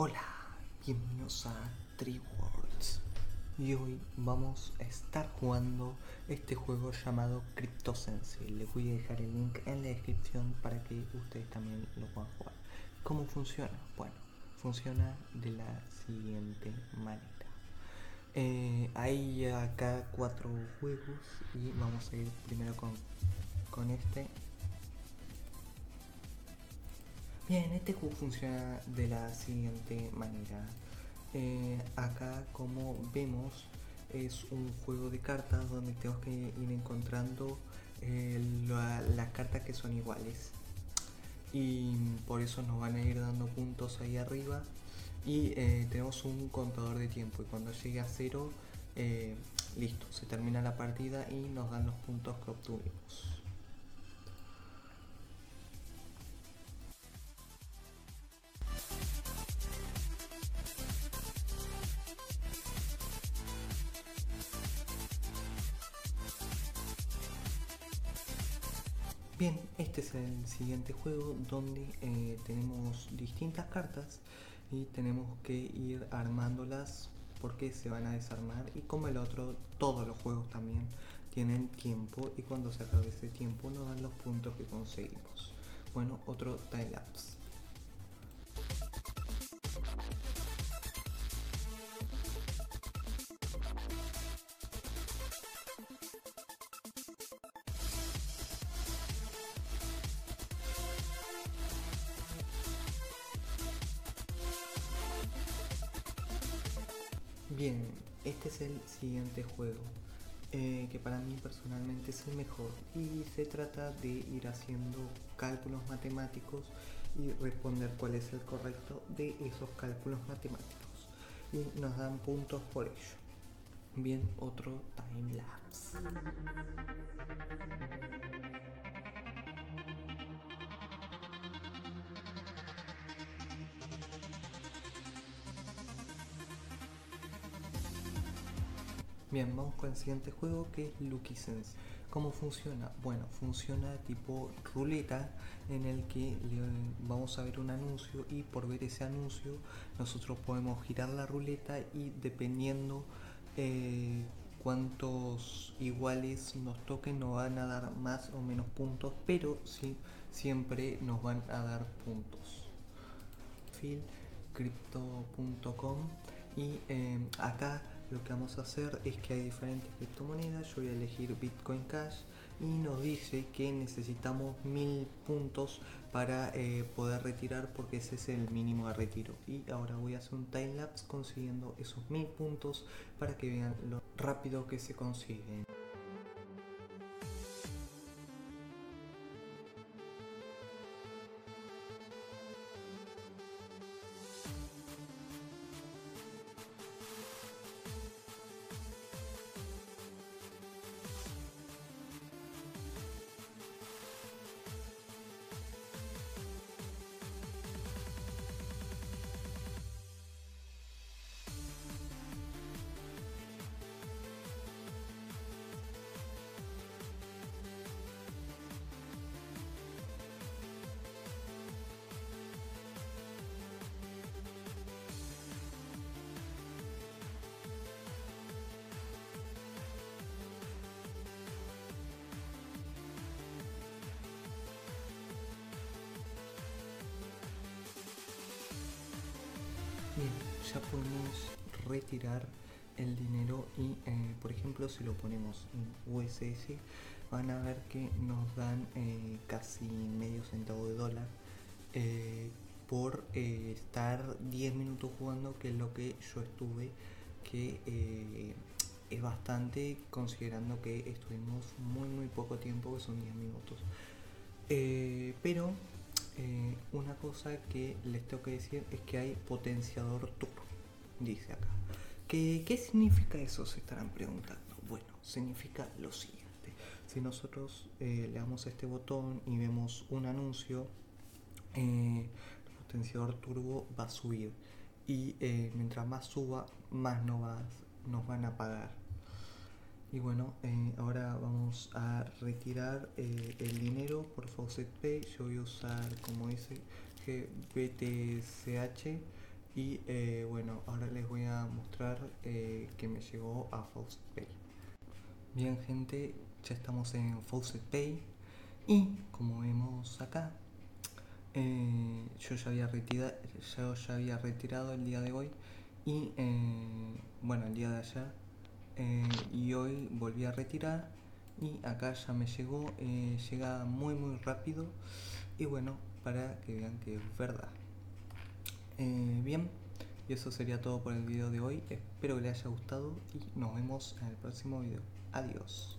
Hola, bienvenidos a Tree Worlds. Y hoy vamos a estar jugando este juego llamado CryptoSense. Les voy a dejar el link en la descripción para que ustedes también lo puedan jugar. ¿Cómo funciona? Bueno, funciona de la siguiente manera. Eh, hay acá cuatro juegos y vamos a ir primero con, con este Bien, este juego funciona de la siguiente manera. Eh, acá como vemos es un juego de cartas donde tenemos que ir encontrando eh, las cartas que son iguales. Y por eso nos van a ir dando puntos ahí arriba. Y eh, tenemos un contador de tiempo. Y cuando llegue a cero, listo, se termina la partida y nos dan los puntos que obtuvimos. Bien, este es el siguiente juego donde eh, tenemos distintas cartas y tenemos que ir armándolas porque se van a desarmar y como el otro, todos los juegos también tienen tiempo y cuando se acabe ese tiempo nos dan los puntos que conseguimos. Bueno, otro time lapse. Bien, este es el siguiente juego, eh, que para mí personalmente es el mejor y se trata de ir haciendo cálculos matemáticos y responder cuál es el correcto de esos cálculos matemáticos y nos dan puntos por ello. Bien, otro time lapse. Bien, vamos con el siguiente juego que es Lucky Sense. ¿Cómo funciona? Bueno, funciona tipo ruleta en el que vamos a ver un anuncio y por ver ese anuncio nosotros podemos girar la ruleta y dependiendo eh, cuántos iguales nos toquen nos van a dar más o menos puntos, pero sí, siempre nos van a dar puntos. Crypto.com y eh, acá lo que vamos a hacer es que hay diferentes criptomonedas, yo voy a elegir Bitcoin Cash y nos dice que necesitamos mil puntos para eh, poder retirar porque ese es el mínimo de retiro y ahora voy a hacer un time lapse consiguiendo esos mil puntos para que vean lo rápido que se consiguen. Ya podemos retirar el dinero y eh, por ejemplo si lo ponemos en USS van a ver que nos dan eh, casi medio centavo de dólar eh, por estar 10 minutos jugando que es lo que yo estuve que es bastante considerando que estuvimos muy muy poco tiempo que son 10 minutos. Pero eh, una cosa que les tengo que decir es que hay potenciador turbo, dice acá. ¿Qué, ¿Qué, significa eso? Se estarán preguntando. Bueno, significa lo siguiente. Si nosotros eh, le damos a este botón y vemos un anuncio, eh, el potenciador turbo va a subir. Y mientras más suba, más nos, nos van a pagar. Y bueno, eh, ahora vamos a retirar eh, el dinero por Faucet Pay. Yo voy a usar, como dice, GBTCH y eh, bueno ahora les voy a mostrar que me llegó a Faucet Pay. Bien gente ya estamos en Faucet Pay. Y como vemos acá yo ya había retirado yo ya había retirado el día de hoy. Y bueno el día de ayer y hoy volví a retirar y acá ya me llegó llega muy muy rápido y bueno para que vean que es verdad eh, bien, y eso sería todo por el video de hoy. Espero que les haya gustado y nos vemos en el próximo video. Adiós.